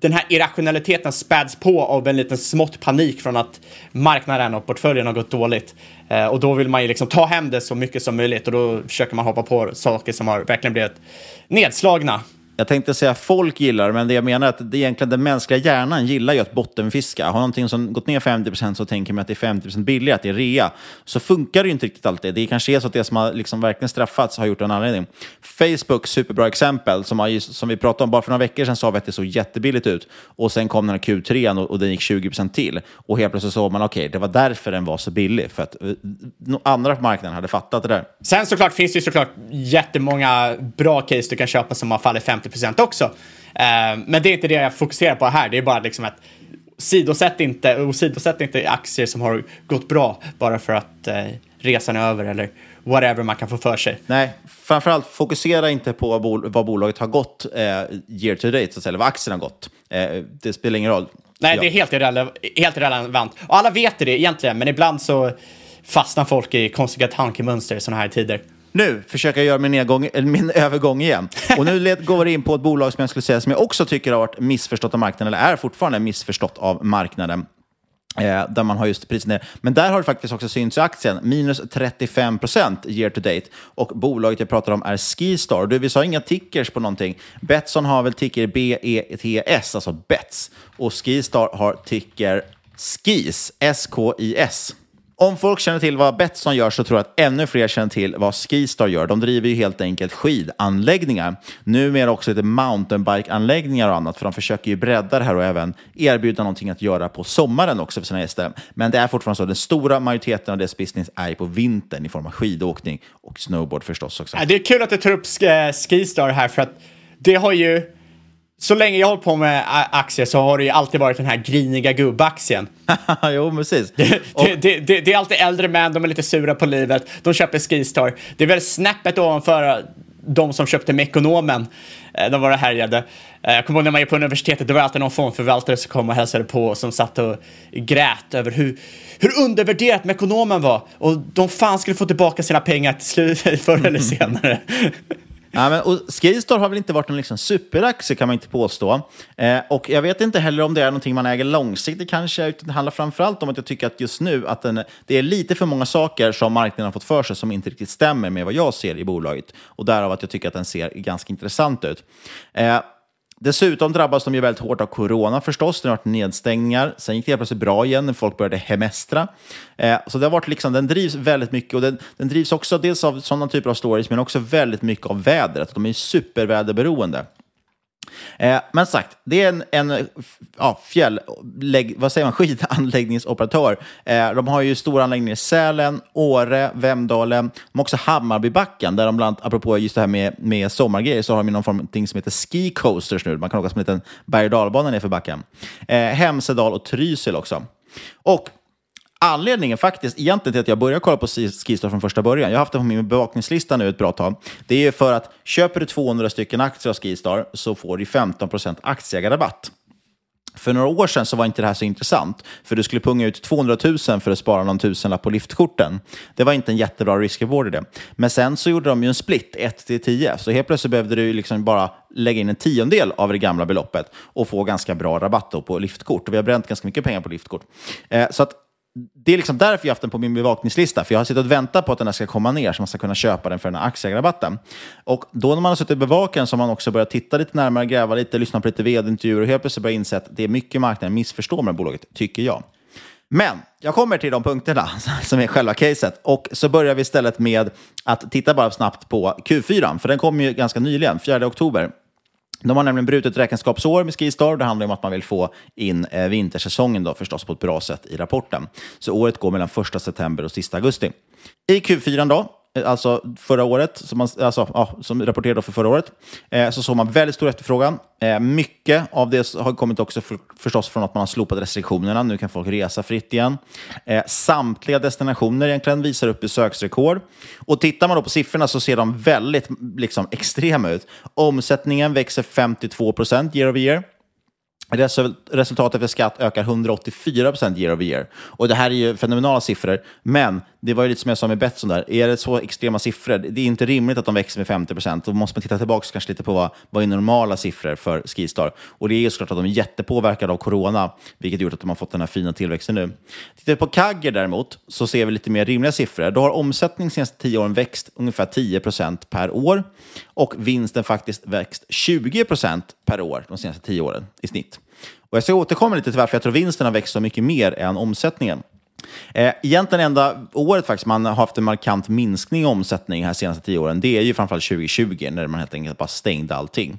den här irrationaliteten späds på av en liten smått panik från att marknaden och portföljen har gått dåligt. Eh, och då vill man ju liksom ta hem det så mycket som möjligt och då försöker man hoppa på saker som har verkligen blivit nedslagna. Jag tänkte säga folk gillar men det jag menar är att det egentligen den mänskliga hjärnan gillar ju att bottenfiska. Har någonting som gått ner 50% så tänker man att det är 50% billigare, att det är rea. Så funkar det ju inte riktigt alltid. Det kanske är så att det som har liksom verkligen straffats har gjort en anledning. Facebook, superbra exempel, som, har, som vi pratade om bara för några veckor sedan sa vi att det såg jättebilligt ut. Och sen kom den här Q3 och, och den gick 20% till. Och helt plötsligt såg man, okej, okay, det var därför den var så billig. För att uh, andra på marknaden hade fattat det där. Sen såklart finns det ju såklart jättemånga bra case du kan köpa som har fallit 50 också. Uh, men det är inte det jag fokuserar på här. Det är bara liksom att sidosätt inte, åsidosätt inte aktier som har gått bra bara för att uh, resan är över eller whatever man kan få för sig. Nej, framförallt fokusera inte på vad bolaget har gått eh, year to date, så att säga, eller vad aktien har gått. Eh, det spelar ingen roll. Nej, ja. det är helt, irrele helt irrelevant. Och alla vet det egentligen, men ibland så fastnar folk i konstiga tankemönster i sådana här tider. Nu försöker jag göra min, nedgång, min övergång igen. Och nu går vi in på ett bolag som jag skulle säga som jag också tycker har varit missförstått av marknaden, eller är fortfarande missförstått av marknaden. Eh, där man har just priset ner. Men där har det faktiskt också synts i aktien. Minus 35 procent year to date. Och bolaget jag pratar om är Skistar. Du, vi sa inga tickers på någonting. Betsson har väl ticker BETS, alltså Bets. Och Skistar har ticker SKIS, S-K-I-S. Om folk känner till vad Betsson gör så tror jag att ännu fler känner till vad Skistar gör. De driver ju helt enkelt skidanläggningar. Numera också lite mountainbike-anläggningar och annat, för de försöker ju bredda det här och även erbjuda någonting att göra på sommaren också för sina gäster. Men det är fortfarande så att den stora majoriteten av deras business är på vintern i form av skidåkning och snowboard förstås också. Ja, det är kul att du tar upp Skistar här, för att det har ju så länge jag har hållit på med aktier så har det ju alltid varit den här griniga gubbaktien. jo, precis. Det, det, det, det, är alltid äldre män, de är lite sura på livet, de köper Skistar. Det är väl snäppet ovanför de som köpte Mekonomen. Eh, de var det härjade. Eh, jag kommer ihåg när man gick på universitetet, det var alltid någon fondförvaltare som kom och hälsade på och som satt och grät över hur, hur undervärderat Mekonomen var. Och de fan skulle få tillbaka sina pengar till slut, förr eller senare. Ja, men, och Skistar har väl inte varit en liksom superaktie kan man inte påstå. Eh, och jag vet inte heller om det är någonting man äger långsiktigt kanske, utan det handlar framförallt om att jag tycker att just nu att den, det är lite för många saker som marknaden har fått för sig som inte riktigt stämmer med vad jag ser i bolaget. Och därav att jag tycker att den ser ganska intressant ut. Eh, Dessutom drabbas de ju väldigt hårt av corona förstås. Det har varit nedstängningar. Sen gick det helt plötsligt bra igen när folk började hemestra. Eh, så det har varit liksom, den drivs väldigt mycket och den, den drivs också dels av sådana typer av stories men också väldigt mycket av vädret. De är superväderberoende. Eh, men sagt, det är en, en ja, fjäll, lägg, vad säger man, skidanläggningsoperatör. Eh, de har ju stora anläggningar i Sälen, Åre, Vemdalen. De har också Hammarbybacken, där de bland annat, apropå just det här med, med sommargrejer, så har de någon form av ting som heter ski coasters nu. Man kan åka som en liten berg och dalbana nerför backen. Eh, Hemsedal och Trysil också. Och Anledningen faktiskt egentligen till att jag började kolla på Skistar från första början, jag har haft det på min bevakningslista nu ett bra tag, det är för att köper du 200 stycken aktier av Skistar så får du 15% aktieägarrabatt. För några år sedan så var inte det här så intressant, för du skulle punga ut 200 000 för att spara någon tusenlapp på liftkorten. Det var inte en jättebra risk-reward i det. Men sen så gjorde de ju en split, 1 till 10, så helt plötsligt behövde du liksom bara lägga in en tiondel av det gamla beloppet och få ganska bra rabatt på liftkort. Och vi har bränt ganska mycket pengar på liftkort. Eh, så att det är liksom därför jag har haft den på min bevakningslista, för jag har suttit och väntat på att den här ska komma ner så man ska kunna köpa den för den här aktierabatten. Och då när man har suttit och bevakat den så har man också börjat titta lite närmare, gräva lite, lyssna på lite vd-intervjuer och helt plötsligt börjat inse att det är mycket marknaden missförstår med bolaget, tycker jag. Men jag kommer till de punkterna som är själva caset. Och så börjar vi istället med att titta bara snabbt på Q4, för den kom ju ganska nyligen, 4 oktober. De har nämligen brutit räkenskapsår med Skistar. Det handlar om att man vill få in eh, vintersäsongen då förstås på ett bra sätt i rapporten. Så året går mellan 1 september och sista augusti. I Q4 då, Eh, alltså förra året, som, man, alltså, ja, som rapporterade för förra året, eh, så såg man väldigt stor efterfrågan. Eh, mycket av det har kommit också för, förstås från att man har slopat restriktionerna. Nu kan folk resa fritt igen. Eh, samtliga destinationer egentligen visar upp besöksrekord. Och tittar man då på siffrorna så ser de väldigt liksom, extrema ut. Omsättningen växer 52 procent year over year. Resultatet efter skatt ökar 184 procent year over year. Och det här är ju fenomenala siffror, men det var ju lite som jag sa med Betsson där. Är det så extrema siffror, det är inte rimligt att de växer med 50 procent. Då måste man titta tillbaka kanske lite på vad, vad är normala siffror för Skistar. Och det är ju såklart att de är jättepåverkade av corona, vilket gjort att de har fått den här fina tillväxten nu. Tittar vi på Kagger däremot, så ser vi lite mer rimliga siffror. Då har omsättningen de senaste tio åren växt ungefär 10 procent per år och vinsten faktiskt växt 20 procent per år de senaste tio åren i snitt. Och jag ska återkomma lite till varför jag tror vinsten har växt så mycket mer än omsättningen. Eh, egentligen enda året faktiskt man har haft en markant minskning i omsättning här senaste tio åren, det är ju framförallt 2020 när man helt enkelt bara stängde allting.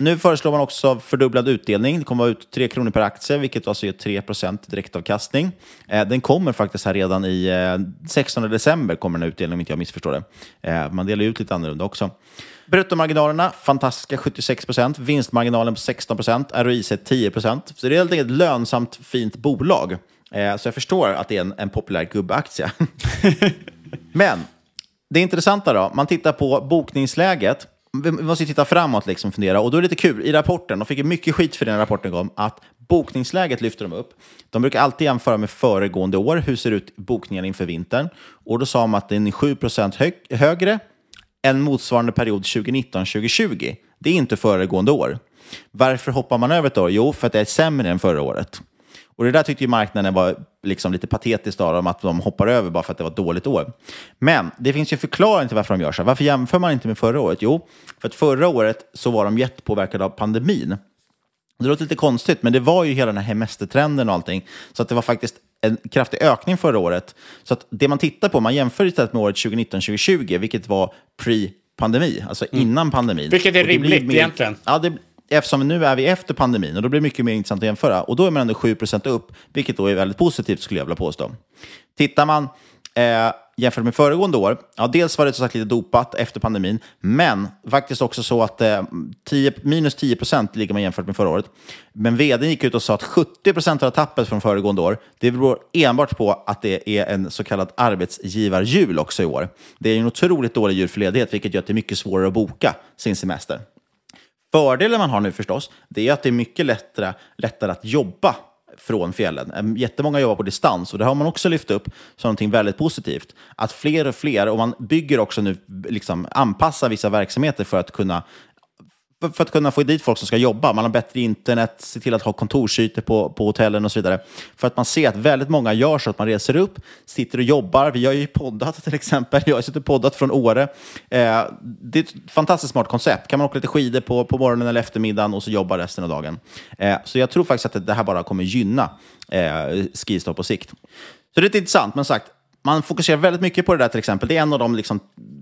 Nu föreslår man också fördubblad utdelning. Det kommer att vara ut 3 kronor per aktie, vilket alltså ger 3% direktavkastning. Eh, den kommer faktiskt här redan i eh, 16 december, kommer den utdelningen om inte jag missförstår det. Eh, man delar ut lite annorlunda också. Bruttomarginalerna, fantastiska 76% Vinstmarginalen på 16% ROIC 10 Så det är helt enkelt ett lönsamt, fint bolag. Eh, så jag förstår att det är en, en populär gubbaktie. Men det intressanta då, man tittar på bokningsläget. Vi måste titta framåt liksom och fundera. Och då är det lite kul, i rapporten, de fick mycket skit för den rapporten kom, att bokningsläget lyfter de upp. De brukar alltid jämföra med föregående år. Hur ser ut bokningen inför vintern? Och då sa de att den är 7 hög, högre än motsvarande period 2019-2020. Det är inte föregående år. Varför hoppar man över ett år? Jo, för att det är sämre än förra året. Och det där tyckte ju marknaden var liksom lite patetiskt av dem, att de hoppar över bara för att det var ett dåligt år. Men det finns ju förklaring till varför de gör så. Varför jämför man inte med förra året? Jo, för att förra året så var de jättepåverkade av pandemin. Det låter lite konstigt, men det var ju hela den här hemestertrenden och allting. Så att det var faktiskt en kraftig ökning förra året. Så att det man tittar på, man jämför istället med året 2019-2020, vilket var pre-pandemi, alltså Mm. innan pandemin. Vilket är rimligt mer- egentligen. Ja, det, eftersom nu är vi efter pandemin och då blir det mycket mer intressant att jämföra. Och då är man ändå 7% upp, vilket då är väldigt positivt skulle jag vilja påstå. Tittar man eh, jämfört med föregående år, ja, dels var det som sagt lite dopat efter pandemin, men faktiskt också så att eh, 10, minus 10 procent ligger man jämfört med förra året. Men vd gick ut och sa att 70 procent av tappet från föregående år, det beror enbart på att det är en så kallad arbetsgivarjul också i år. Det är en otroligt dålig jul för ledighet, vilket gör att det är mycket svårare att boka sin semester. Fördelen man har nu förstås, det är att det är mycket lättare, lättare att jobba från fjällen. Jättemånga jobbar på distans och det har man också lyft upp som någonting väldigt positivt. Att fler och fler, och man bygger också nu, liksom anpassar vissa verksamheter för att kunna för, att kunna få dit folk som ska jobba. Man har bättre internet, se till att ha kontorsytor på, på hotellen och så vidare. För att man ser att väldigt många gör så att man reser upp, sitter och jobbar. Vi har ju poddat till exempel. Jag har suttit och poddat från Åre. Eh, det är ett fantastiskt smart koncept. Kan man åka lite skidor på, på morgonen eller eftermiddagen och så jobba resten av dagen. Eh, så jag tror faktiskt att det här bara kommer gynna eh, Skistar på sikt. Så det är lite intressant, men sagt, man fokuserar väldigt mycket på det där till exempel. Det är en av de liksom,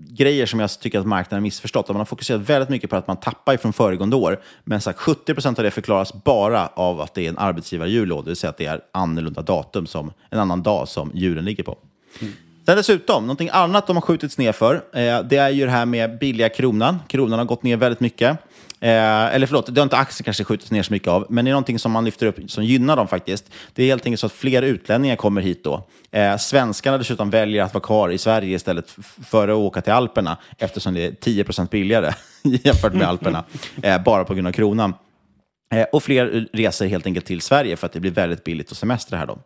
grejer som jag tycker att marknaden har missförstått. Man har fokuserat väldigt mycket på att man tappar från föregående år. Men sagt, 70 procent av det förklaras bara av att det är en arbetsgivarjul, det vill säga att det är annorlunda datum, som, en annan dag som julen ligger på. Mm dessutom, någonting annat de har skjutits ner för, eh, det är ju det här med billiga kronan. Kronan har gått ner väldigt mycket. Eh, eller förlåt, det har inte aktier kanske skjutits ner så mycket av, men det är någonting som man lyfter upp som gynnar dem faktiskt. Det är helt enkelt så att fler utlänningar kommer hit då. Eh, svenskarna dessutom väljer att vara kvar i Sverige istället för att åka till Alperna, eftersom det är 10% billigare jämfört med Alperna, eh, bara på grund av kronan. Eh, och fler reser helt enkelt till Sverige för att det blir väldigt billigt att semestra här. Då.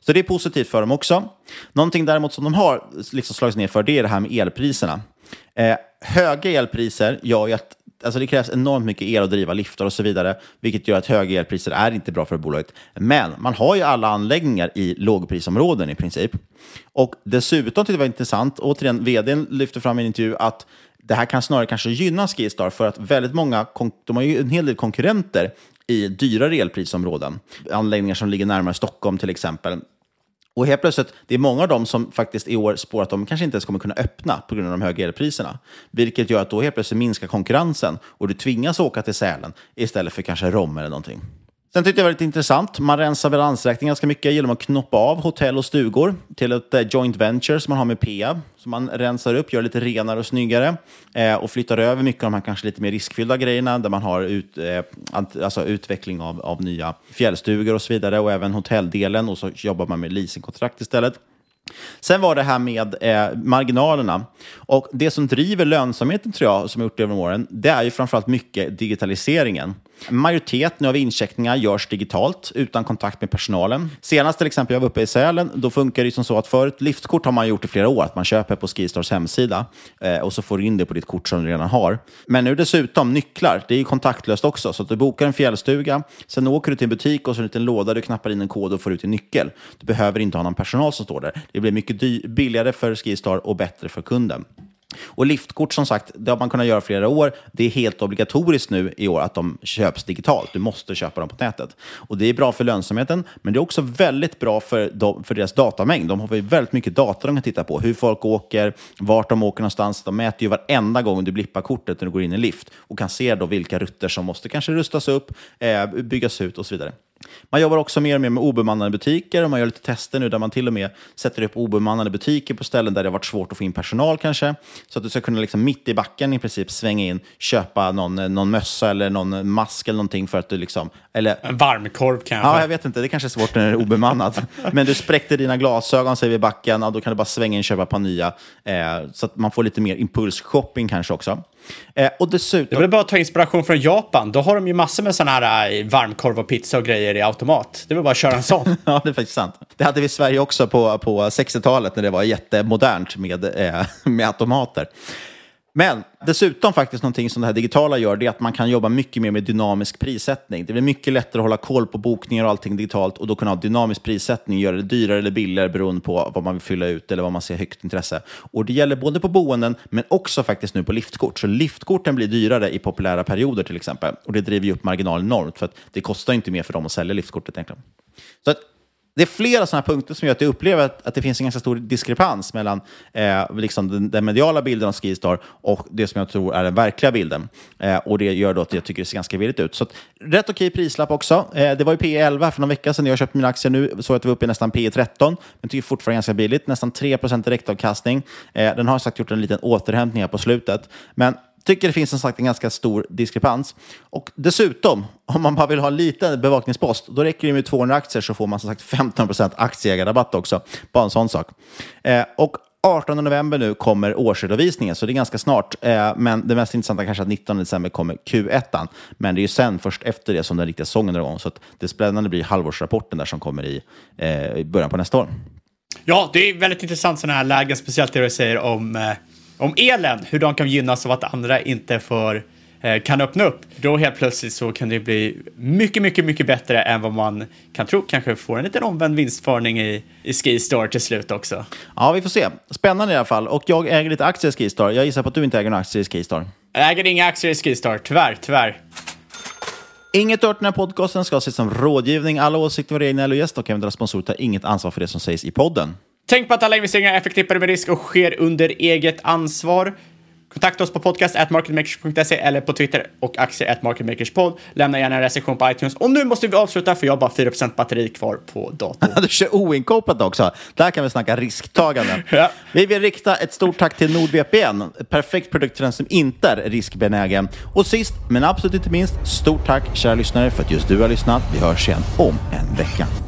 Så det är positivt för dem också. Någonting däremot som de har liksom slagits ner för, det är det här med elpriserna. Eh, höga elpriser gör ju att alltså det krävs enormt mycket el att driva liftar och så vidare, vilket gör att höga elpriser är inte bra för bolaget. Men man har ju alla anläggningar i lågprisområden i princip. Och dessutom tyckte jag det var intressant, återigen, vdn lyfte fram i en intervju att det här kan snarare kanske gynna Skistar för att väldigt många, de har ju en hel del konkurrenter i dyrare elprisområden. Anläggningar som ligger närmare Stockholm till exempel. Och helt plötsligt, det är många av dem som faktiskt i år spår att de kanske inte ens kommer kunna öppna på grund av de höga elpriserna. Vilket gör att då helt plötsligt minskar konkurrensen och du tvingas åka till Sälen istället för kanske Rom eller någonting. Sen tyckte jag det var lite intressant. Man rensar balansräkningen ganska mycket genom att knoppa av hotell och stugor till ett eh, joint venture som man har med Peab. Så man rensar upp, gör lite renare och snyggare eh, och flyttar över mycket av de här kanske lite mer riskfyllda grejerna där man har ut, eh, alltså utveckling av, av nya fjällstugor och så vidare och även hotelldelen och så jobbar man med leasingkontrakt istället. Sen var det här med eh, marginalerna. Och det som driver lönsamheten, tror jag, som jag gjort genom åren, det är ju framförallt mycket digitaliseringen. Majoriteten av incheckningar görs digitalt, utan kontakt med personalen. Senast till exempel jag var uppe i Sälen, då funkar det som så att för ett liftkort har man gjort i flera år, att man köper på Skistars hemsida eh, och så får du in det på ditt kort som du redan har. Men nu dessutom nycklar, det är ju kontaktlöst också, så att du bokar en fjällstuga, sen åker du till en butik och så är det en liten låda, du knappar in en kod och får ut en nyckel. Du behöver inte ha någon personal som står där. Det blir mycket billigare för Skistar och bättre för kunden. Och liftkort som sagt, det har man kunnat göra flera år. Det är helt obligatoriskt nu i år att de köps digitalt. Du måste köpa dem på nätet. Och det är bra för lönsamheten, men det är också väldigt bra för, de, för deras datamängd. De har ju väldigt mycket data de kan titta på. Hur folk åker, vart de åker någonstans. De mäter ju varenda gång du blippar kortet när du går in i lift och kan se då vilka rutter som måste kanske rustas upp, eh, byggas ut och så vidare. Man jobbar också mer och mer med obemannade butiker och man gör lite tester nu där man till och med sätter upp obemannade butiker på ställen där det har varit svårt att få in personal kanske. Så att du ska kunna liksom mitt i backen i princip svänga in, köpa någon, någon mössa eller någon mask eller någonting för att du liksom... Eller, En varmkorv kanske? Ja, jag vet inte. Det kanske är svårt när det är obemannat. Men du spräckte dina glasögon säger vi i backen, ja, då kan du bara svänga in och köpa ett par nya. Eh, så att man får lite mer impulsshopping kanske också. Eh, och dessutom... Det är väl bara att ta inspiration från Japan. Då har de ju massor med sådana här eh, varmkorv och pizza och grejer i automat. Det är väl bara att köra en sån. ja, det är faktiskt sant. Det hade vi i Sverige också på, på 60-talet när det var jättemodernt med, eh, med automater. Men dessutom faktiskt någonting som det här digitala gör, det är att man kan jobba mycket mer med dynamisk prissättning. Det blir mycket lättare att hålla koll på bokningar och allting digitalt och då kunna ha dynamisk prissättning, göra det dyrare eller billigare beroende på vad man vill fylla ut eller vad man ser högt intresse. Och det gäller både på boenden men också faktiskt nu på liftkort. Så liftkorten blir dyrare i populära perioder till exempel och det driver ju upp marginalen enormt för att det kostar inte mer för dem att sälja liftkortet egentligen. Så att det är flera sådana punkter som gör att jag upplever att, att det finns en ganska stor diskrepans mellan eh, liksom den, den, mediala bilden av Skistar och det som jag tror är den verkliga bilden. Eh, och det gör då att jag tycker det ser ganska billigt ut. Så att, rätt okej prislapp också. Eh, det var ju P11 för någon vecka sedan jag köpte mina aktier nu, så att vi var uppe i nästan P13, men tycker fortfarande ganska billigt. Nästan 3 direktavkastning. Eh, den har sagt gjort en liten återhämtning här på slutet. Men tycker det finns som sagt en ganska stor diskrepans. Och dessutom, om man bara vill ha en liten bevakningspost, då räcker det med 200 aktier så får man som sagt 15 procent aktieägarrabatt också. Bara en sån sak. Eh, och 18 november nu kommer årsredovisningen, så det är ganska snart. Eh, men det mest intressanta kanske är att 19 december kommer Q1. Men det är ju sen, först efter det, som den riktiga säsongen drar igång. Så det spännande blir halvårsrapporten där som kommer i, eh, i början på nästa år. Ja, det är väldigt intressant sådana här lägen, speciellt det du säger om eh, om elen, hur de kan gynnas av att andra inte får eh, kan öppna upp, då helt plötsligt så kan det bli mycket, mycket, mycket bättre än vad man kan tro. Kanske får en liten omvänd vinstvarning i, i Skistar till slut också. Ja, vi får se. Spännande i alla fall. Och jag äger lite aktier i Skistar. Jag gissar på att du inte äger några aktier i Skistar. Jag äger inga aktier i Skistar, tyvärr, tyvärr. Inget hört den här podcasten ska ses som rådgivning. Alla åsikter egna eller gäst och eventuella sponsorer tar inget ansvar för det som sägs i podden. Tänk på att alla investeringar är förknippade med risk och sker under eget ansvar. Kontakta oss på podcast.marketmakers.se eller på Twitter och aktier marketmakerspod. Lämna gärna en recension på iTunes. Och nu måste vi avsluta för jag har bara 4% batteri kvar på datorn. du kör oinkopplat också. Där kan vi snacka risktagande. ja. Vi vill rikta ett stort tack till NordVPN. Perfekt produkt för den som inte är riskbenägen. Och sist, men absolut inte minst, stort tack kära lyssnare för att just du har lyssnat. Vi hörs igen om en vecka.